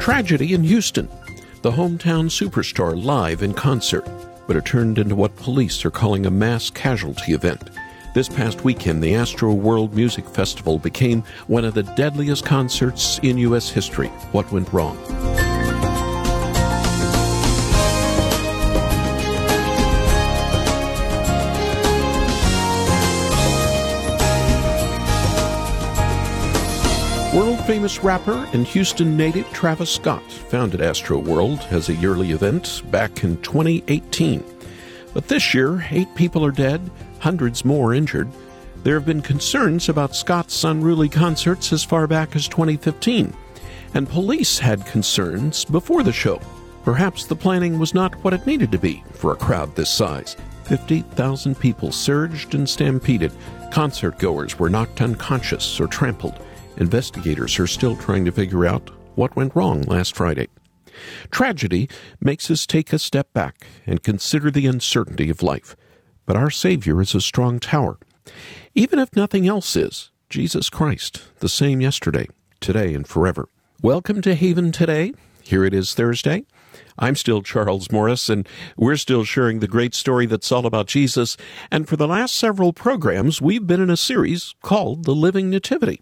Tragedy in Houston. The hometown superstar live in concert, but it turned into what police are calling a mass casualty event. This past weekend, the Astroworld Music Festival became one of the deadliest concerts in U.S. history. What went wrong? Famous rapper and Houston native Travis Scott founded Astroworld as a yearly event back in 2018. But this year, eight people are dead, hundreds more injured. There have been concerns about Scott's unruly concerts as far back as 2015, and police had concerns before the show. Perhaps the planning was not what it needed to be for a crowd this size. 50,000 people surged and stampeded. Concert goers were knocked unconscious or trampled. Investigators are still trying to figure out what went wrong last Friday. Tragedy makes us take a step back and consider the uncertainty of life. But our Savior is a strong tower. Even if nothing else is, Jesus Christ, the same yesterday, today, and forever. Welcome to Haven today. Here it is Thursday. I'm still Charles Morris, and we're still sharing the great story that's all about Jesus. And for the last several programs, we've been in a series called The Living Nativity.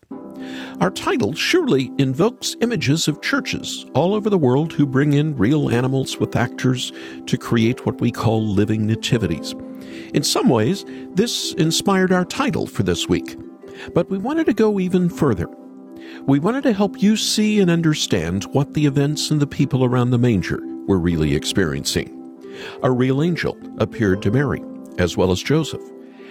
Our title surely invokes images of churches all over the world who bring in real animals with actors to create what we call living nativities. In some ways, this inspired our title for this week. But we wanted to go even further. We wanted to help you see and understand what the events and the people around the manger were really experiencing. A real angel appeared to Mary, as well as Joseph,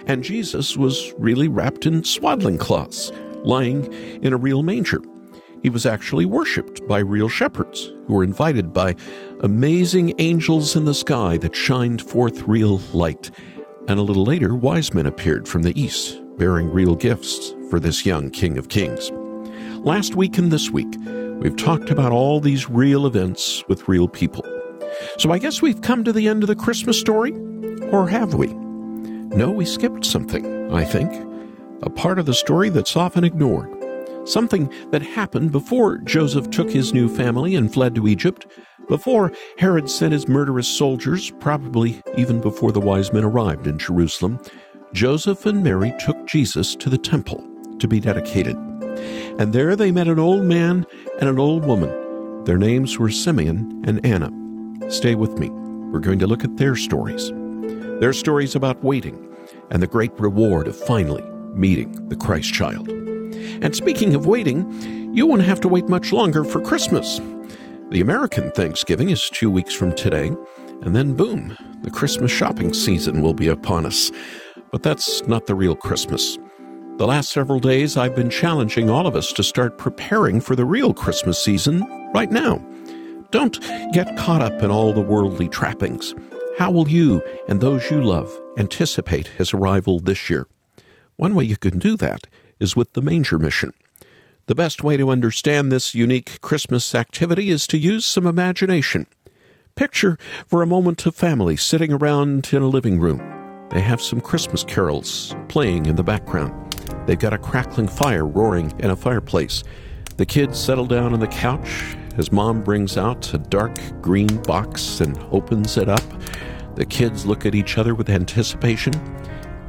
and Jesus was really wrapped in swaddling cloths lying in a real manger. He was actually worshipped by real shepherds who were invited by amazing angels in the sky that shined forth real light. And a little later, wise men appeared from the east, bearing real gifts for this young King of Kings. Last week and this week, we've talked about all these real events with real people. So I guess we've come to the end of the Christmas story, or have we? No, we skipped something, I think a part of the story that's often ignored. Something that happened before Joseph took his new family and fled to Egypt, before Herod sent his murderous soldiers, probably even before the wise men arrived in Jerusalem. Joseph and Mary took Jesus to the temple to be dedicated. And there they met an old man and an old woman. Their names were Simeon and Anna. Stay with me. We're going to look at their stories. Their stories about waiting and the great reward of finally meeting the Christ child. And speaking of waiting, you won't have to wait much longer for Christmas. The American Thanksgiving is two weeks from today, and then boom, the Christmas shopping season will be upon us. But that's not the real Christmas. The last several days, I've been challenging all of us to start preparing for the real Christmas season right now. Don't get caught up in all the worldly trappings. How will you and those you love anticipate his arrival this year? One way you can do that is with the Manger Mission. The best way to understand this unique Christmas activity is to use some imagination. Picture for a moment a family sitting around in a living room. They have some Christmas carols playing in the background. They've got a crackling fire roaring in a fireplace. The kids settle down on the couch as mom brings out a dark green box and opens it up. The kids look at each other with anticipation.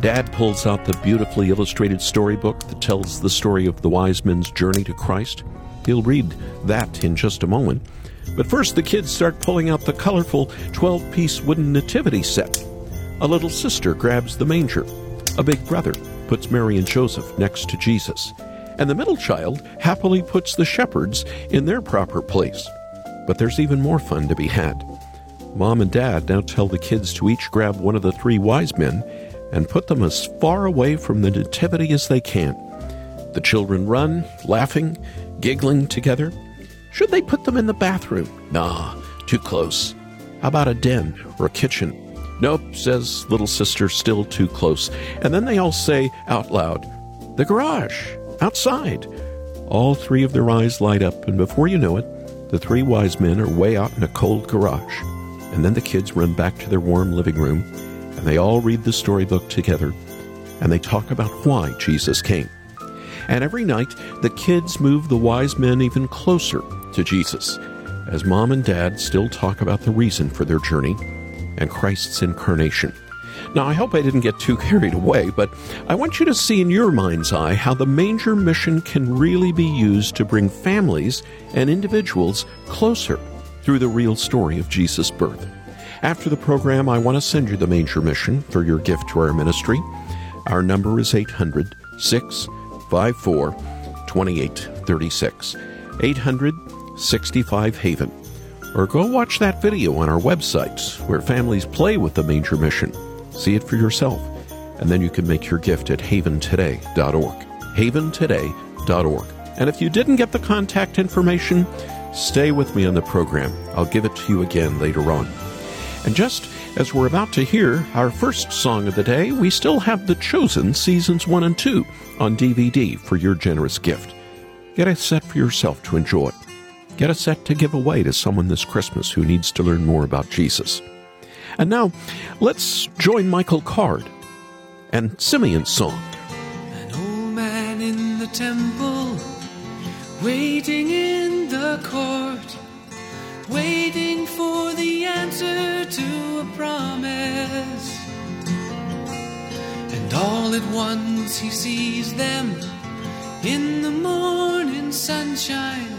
Dad pulls out the beautifully illustrated storybook that tells the story of the wise men's journey to Christ. He'll read that in just a moment. But first, the kids start pulling out the colorful 12 piece wooden nativity set. A little sister grabs the manger. A big brother puts Mary and Joseph next to Jesus. And the middle child happily puts the shepherds in their proper place. But there's even more fun to be had. Mom and Dad now tell the kids to each grab one of the three wise men and put them as far away from the nativity as they can. The children run, laughing, giggling together. Should they put them in the bathroom? Nah, too close. How about a den or a kitchen? Nope, says little sister, still too close. And then they all say out loud, The garage, outside. All three of their eyes light up, and before you know it, the three wise men are way out in a cold garage. And then the kids run back to their warm living room and they all read the storybook together and they talk about why Jesus came. And every night, the kids move the wise men even closer to Jesus. as mom and dad still talk about the reason for their journey and Christ's incarnation. Now, I hope I didn't get too carried away, but I want you to see in your mind's eye how the manger mission can really be used to bring families and individuals closer through the real story of Jesus' birth. After the program, I want to send you the manger mission for your gift to our ministry. Our number is 800 654 2836. 800 65 Haven. Or go watch that video on our website where families play with the manger mission. See it for yourself. And then you can make your gift at haventoday.org. Haventoday.org. And if you didn't get the contact information, stay with me on the program. I'll give it to you again later on. And just as we're about to hear our first song of the day, we still have The Chosen Seasons 1 and 2 on DVD for your generous gift. Get a set for yourself to enjoy. Get a set to give away to someone this Christmas who needs to learn more about Jesus. And now, let's join Michael Card and Simeon's song. An old man in the temple, waiting in the court, waiting for the answer to a promise. And all at once he sees them in the morning sunshine.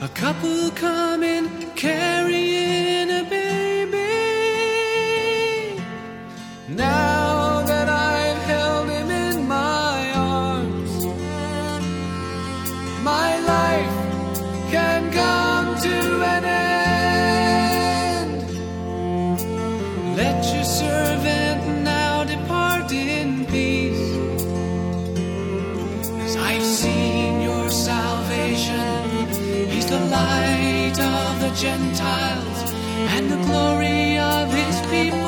A couple coming carrying a baby. Now the Gentiles and the glory of his people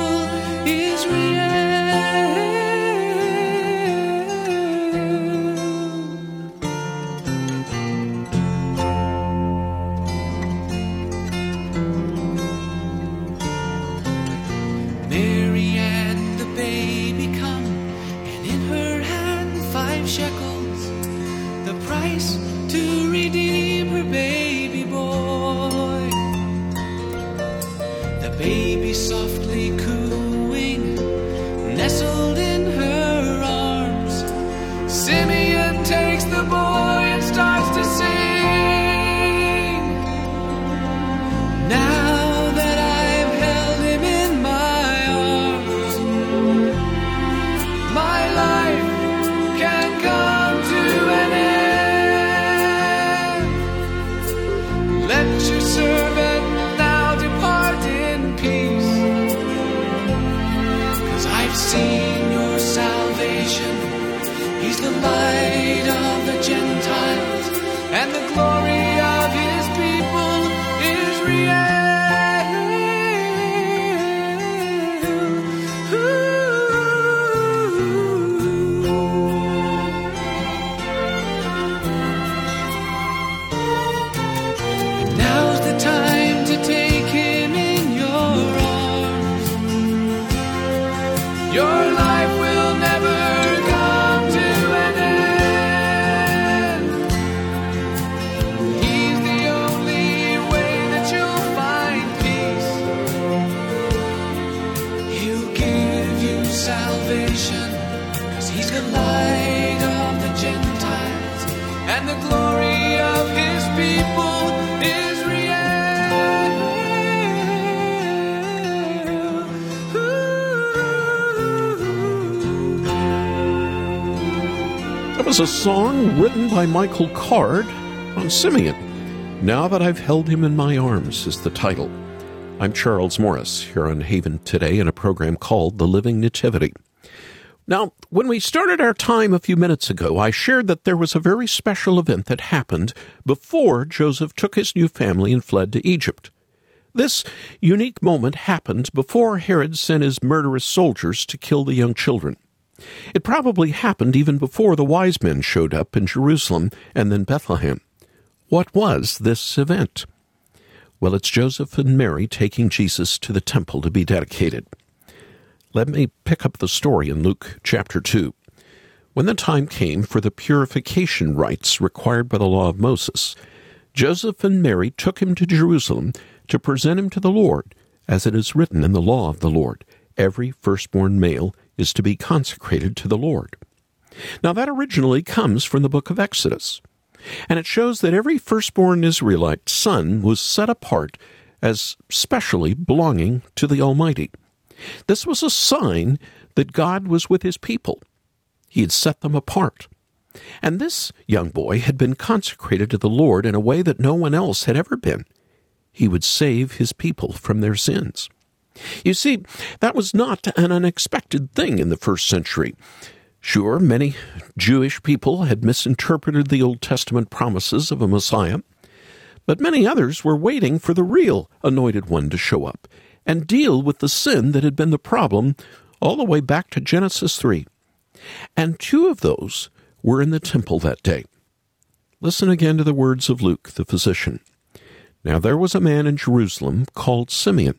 nestled a song written by Michael Card on Simeon. Now that I've held him in my arms is the title. I'm Charles Morris here on Haven today in a program called The Living Nativity. Now, when we started our time a few minutes ago, I shared that there was a very special event that happened before Joseph took his new family and fled to Egypt. This unique moment happened before Herod sent his murderous soldiers to kill the young children. It probably happened even before the wise men showed up in Jerusalem and then Bethlehem. What was this event? Well, it's Joseph and Mary taking Jesus to the temple to be dedicated. Let me pick up the story in Luke chapter 2. When the time came for the purification rites required by the law of Moses, Joseph and Mary took him to Jerusalem to present him to the Lord, as it is written in the law of the Lord every firstborn male is to be consecrated to the Lord. Now, that originally comes from the book of Exodus, and it shows that every firstborn Israelite son was set apart as specially belonging to the Almighty. This was a sign that God was with his people. He had set them apart. And this young boy had been consecrated to the Lord in a way that no one else had ever been. He would save his people from their sins. You see, that was not an unexpected thing in the first century. Sure, many Jewish people had misinterpreted the Old Testament promises of a Messiah, but many others were waiting for the real anointed one to show up and deal with the sin that had been the problem all the way back to Genesis 3. And two of those were in the temple that day. Listen again to the words of Luke, the physician. Now there was a man in Jerusalem called Simeon,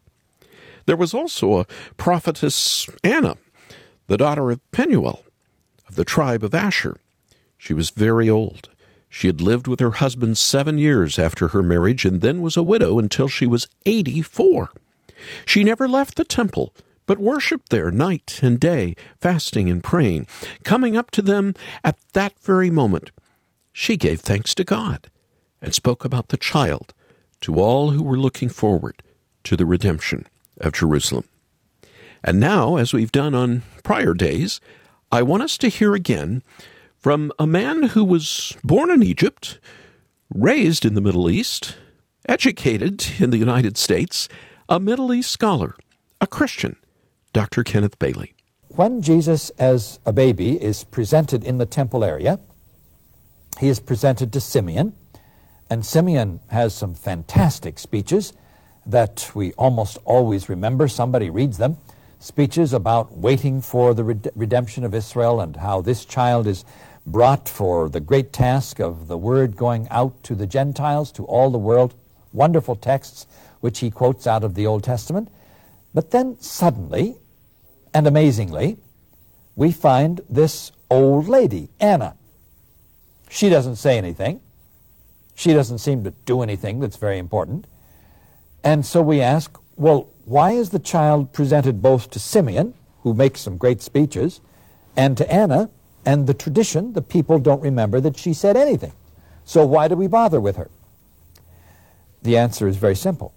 There was also a prophetess Anna, the daughter of Penuel, of the tribe of Asher. She was very old. She had lived with her husband seven years after her marriage and then was a widow until she was 84. She never left the temple, but worshipped there night and day, fasting and praying. Coming up to them at that very moment, she gave thanks to God and spoke about the child to all who were looking forward to the redemption of Jerusalem. And now, as we've done on prior days, I want us to hear again from a man who was born in Egypt, raised in the Middle East, educated in the United States, a Middle East scholar, a Christian, Dr. Kenneth Bailey. When Jesus, as a baby, is presented in the temple area, he is presented to Simeon, and Simeon has some fantastic speeches that we almost always remember. Somebody reads them speeches about waiting for the redemption of Israel and how this child is brought for the great task of the word going out to the Gentiles, to all the world. Wonderful texts which he quotes out of the Old Testament. But then suddenly, and amazingly, we find this old lady, Anna. She doesn't say anything. She doesn't seem to do anything that's very important. And so we ask, well, why is the child presented both to Simeon, who makes some great speeches, and to Anna, and the tradition, the people don't remember that she said anything. So why do we bother with her? The answer is very simple.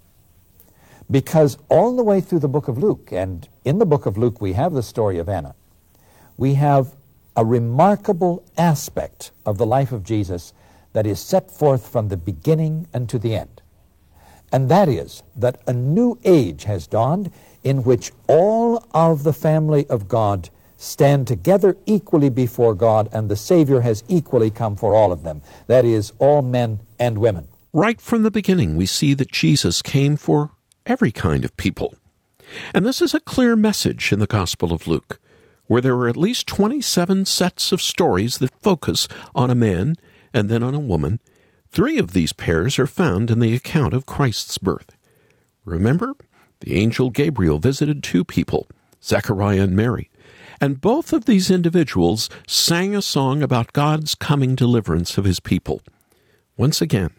Because all the way through the book of Luke, and in the book of Luke we have the story of Anna, we have a remarkable aspect of the life of Jesus that is set forth from the beginning and to the end. And that is that a new age has dawned in which all of the family of God stand together equally before God, and the Savior has equally come for all of them. That is, all men and women. Right from the beginning, we see that Jesus came for every kind of people. And this is a clear message in the Gospel of Luke, where there are at least 27 sets of stories that focus on a man and then on a woman. Three of these pairs are found in the account of Christ's birth. Remember, the angel Gabriel visited two people, Zechariah and Mary, and both of these individuals sang a song about God's coming deliverance of his people. Once again,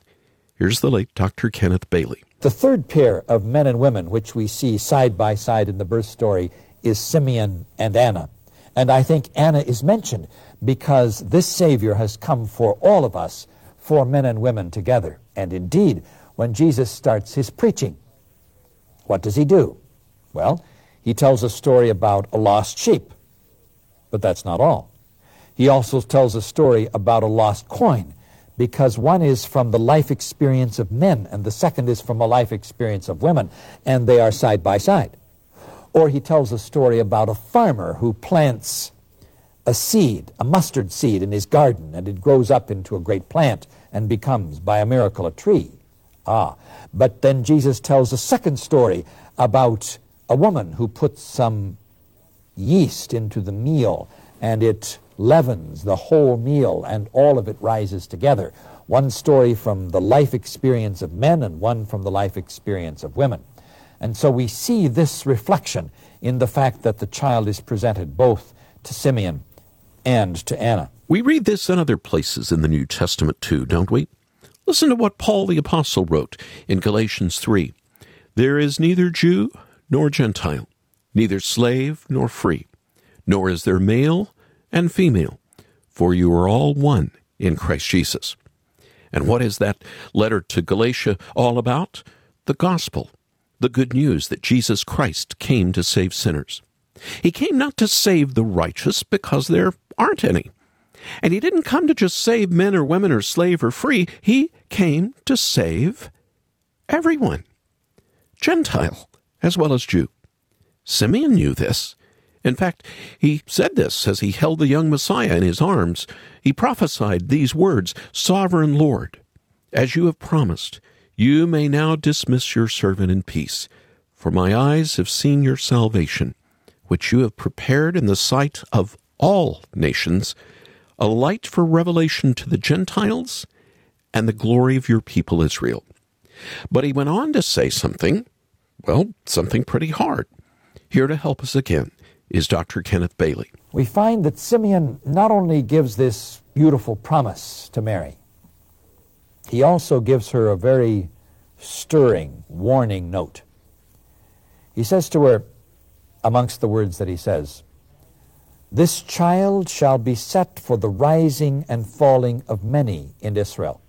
here's the late Dr. Kenneth Bailey. The third pair of men and women which we see side by side in the birth story is Simeon and Anna. And I think Anna is mentioned because this Savior has come for all of us, for men and women together. And indeed, when Jesus starts his preaching, what does he do? Well, he tells a story about a lost sheep. But that's not all. He also tells a story about a lost coin because one is from the life experience of men and the second is from a life experience of women, and they are side by side. Or he tells a story about a farmer who plants a seed, a mustard seed, in his garden, and it grows up into a great plant and becomes, by a miracle, a tree. Ah, but then Jesus tells a second story about a woman who puts some yeast into the meal and it leavens the whole meal and all of it rises together. One story from the life experience of men and one from the life experience of women. And so we see this reflection in the fact that the child is presented both to Simeon and to Anna. We read this in other places in the New Testament too, don't we? Listen to what Paul the Apostle wrote in Galatians 3 There is neither Jew nor Gentile, neither slave nor free, nor is there male and female, for you are all one in Christ Jesus. And what is that letter to Galatia all about? The gospel, the good news that Jesus Christ came to save sinners. He came not to save the righteous because there aren't any. And he didn't come to just save men or women or slave or free. He came to save everyone, Gentile as well as Jew. Simeon knew this. In fact, he said this as he held the young Messiah in his arms. He prophesied these words Sovereign Lord, as you have promised, you may now dismiss your servant in peace, for my eyes have seen your salvation, which you have prepared in the sight of all nations, a light for revelation to the Gentiles and the glory of your people Israel. But he went on to say something, well, something pretty hard. Here to help us again is Dr. Kenneth Bailey. We find that Simeon not only gives this beautiful promise to Mary, he also gives her a very stirring warning note. He says to her, amongst the words that he says, This child shall be set for the rising and falling of many in Israel,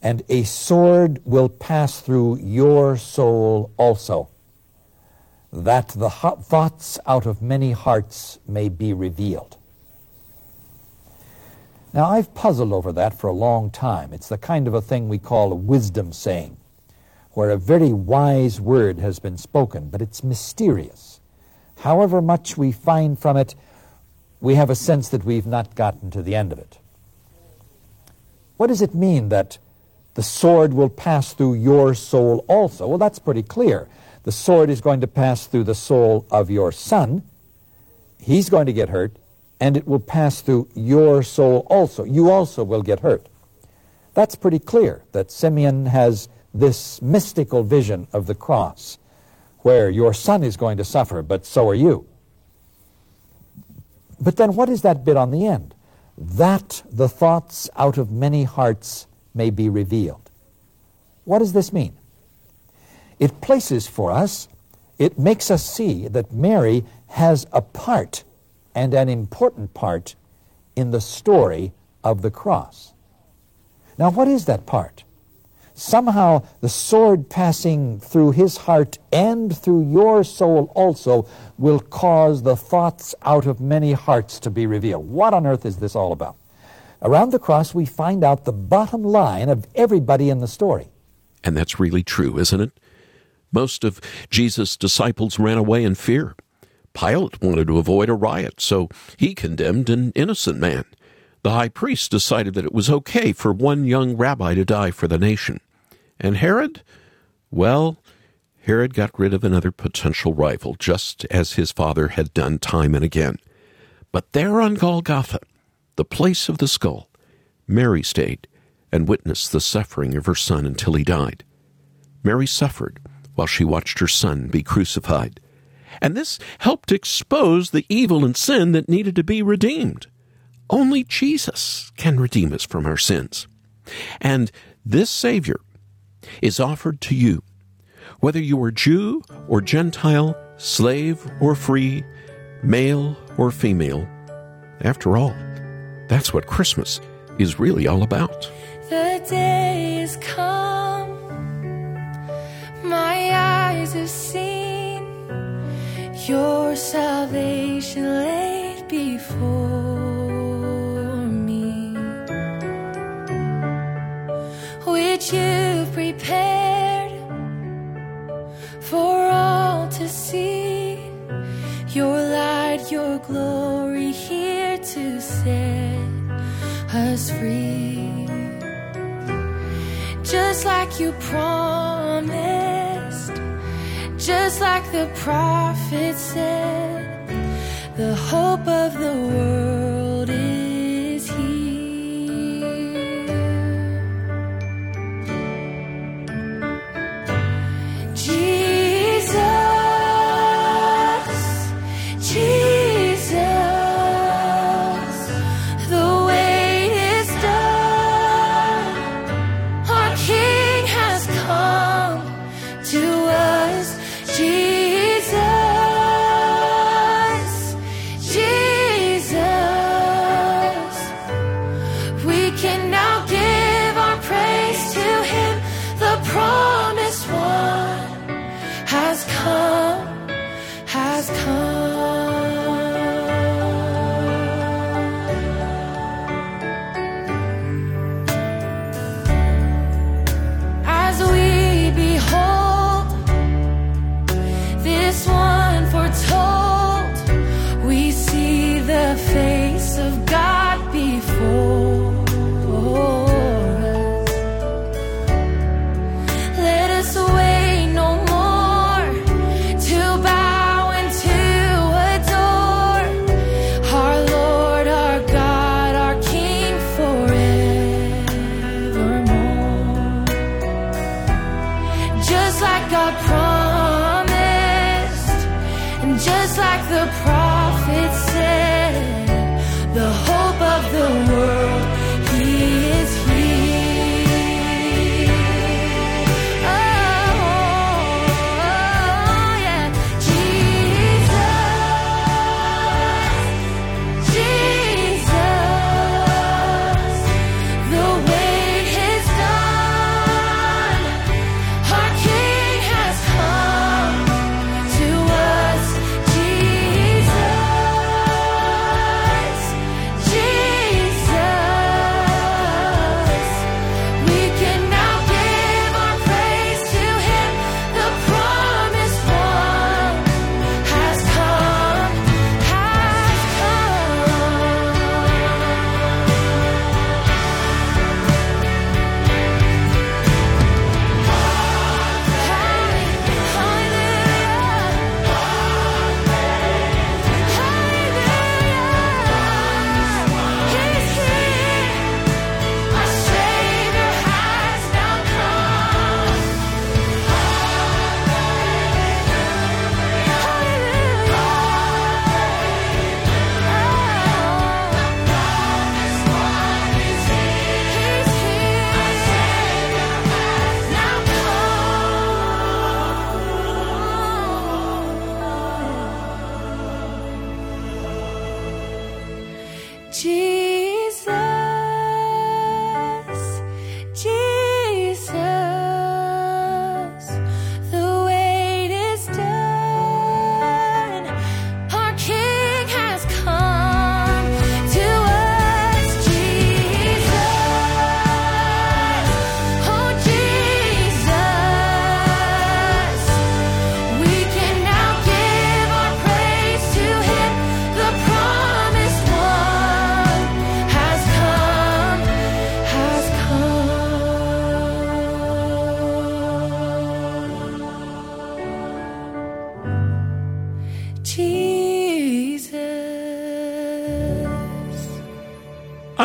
and a sword will pass through your soul also that the thoughts out of many hearts may be revealed. Now, I've puzzled over that for a long time. It's the kind of a thing we call a wisdom saying, where a very wise word has been spoken, but it's mysterious. However much we find from it, we have a sense that we've not gotten to the end of it. What does it mean that the sword will pass through your soul also? Well, that's pretty clear. The sword is going to pass through the soul of your son. He's going to get hurt, and it will pass through your soul also. You also will get hurt. That's pretty clear that Simeon has this mystical vision of the cross where your son is going to suffer, but so are you. But then what is that bit on the end? That the thoughts out of many hearts may be revealed. What does this mean? It places for us, it makes us see that Mary has a part and an important part in the story of the cross. Now, what is that part? Somehow, the sword passing through his heart and through your soul also will cause the thoughts out of many hearts to be revealed. What on earth is this all about? Around the cross, we find out the bottom line of everybody in the story. And that's really true, isn't it? Most of Jesus' disciples ran away in fear. Pilate wanted to avoid a riot, so he condemned an innocent man. The high priest decided that it was okay for one young rabbi to die for the nation. And Herod? Well, Herod got rid of another potential rival, just as his father had done time and again. But there on Golgotha, the place of the skull, Mary stayed and witnessed the suffering of her son until he died. Mary suffered while she watched her son be crucified. And this helped expose the evil and sin that needed to be redeemed. Only Jesus can redeem us from our sins. And this Savior is offered to you, whether you are Jew or Gentile, slave or free, male or female. After all, that's what Christmas is really all about. The day is come my eyes have seen your salvation laid before glory here to set us free. just like you promised, just like the prophet said, the hope of the world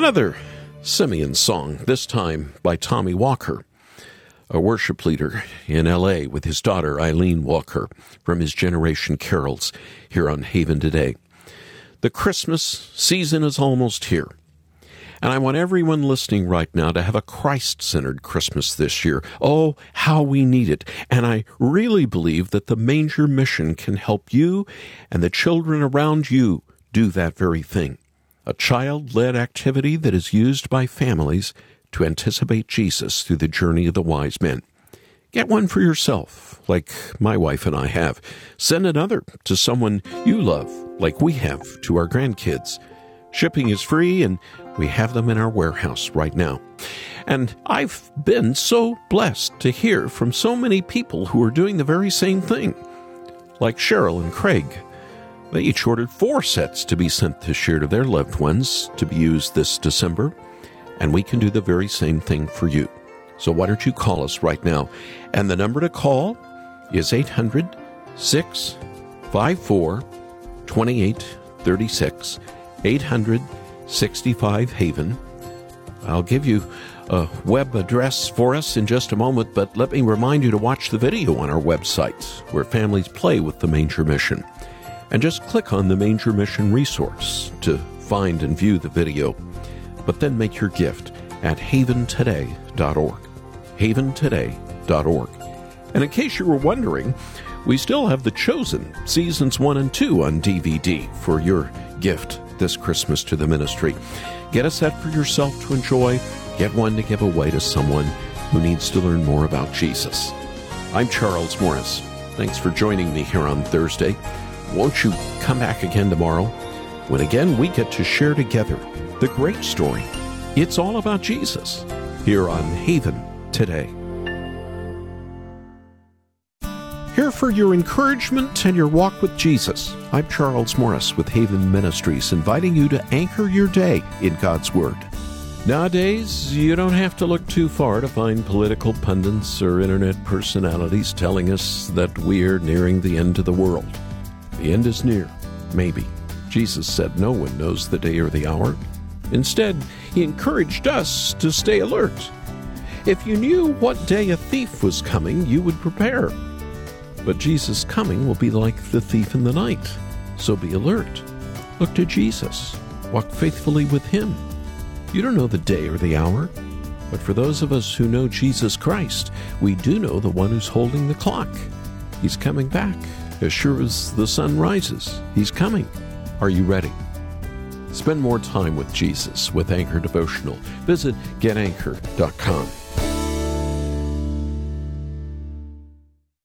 Another Simeon song, this time by Tommy Walker, a worship leader in LA with his daughter Eileen Walker from his Generation Carols here on Haven Today. The Christmas season is almost here. And I want everyone listening right now to have a Christ centered Christmas this year. Oh, how we need it. And I really believe that the Manger Mission can help you and the children around you do that very thing. A child led activity that is used by families to anticipate Jesus through the journey of the wise men. Get one for yourself, like my wife and I have. Send another to someone you love, like we have to our grandkids. Shipping is free, and we have them in our warehouse right now. And I've been so blessed to hear from so many people who are doing the very same thing, like Cheryl and Craig. They each ordered four sets to be sent this year to their loved ones to be used this December, and we can do the very same thing for you. So why don't you call us right now? And the number to call is 800 654 2836. 800 65 Haven. I'll give you a web address for us in just a moment, but let me remind you to watch the video on our website where families play with the Manger Mission. And just click on the Manger Mission resource to find and view the video. But then make your gift at haventoday.org. Haventoday.org. And in case you were wondering, we still have The Chosen, Seasons 1 and 2 on DVD for your gift this Christmas to the ministry. Get a set for yourself to enjoy, get one to give away to someone who needs to learn more about Jesus. I'm Charles Morris. Thanks for joining me here on Thursday. Won't you come back again tomorrow when again we get to share together the great story? It's all about Jesus here on Haven today. Here for your encouragement and your walk with Jesus. I'm Charles Morris with Haven Ministries, inviting you to anchor your day in God's Word. Nowadays, you don't have to look too far to find political pundits or internet personalities telling us that we're nearing the end of the world. The end is near, maybe. Jesus said no one knows the day or the hour. Instead, he encouraged us to stay alert. If you knew what day a thief was coming, you would prepare. But Jesus' coming will be like the thief in the night. So be alert. Look to Jesus. Walk faithfully with Him. You don't know the day or the hour. But for those of us who know Jesus Christ, we do know the one who's holding the clock. He's coming back. As sure as the sun rises, He's coming. Are you ready? Spend more time with Jesus with Anchor Devotional. Visit getanchor.com.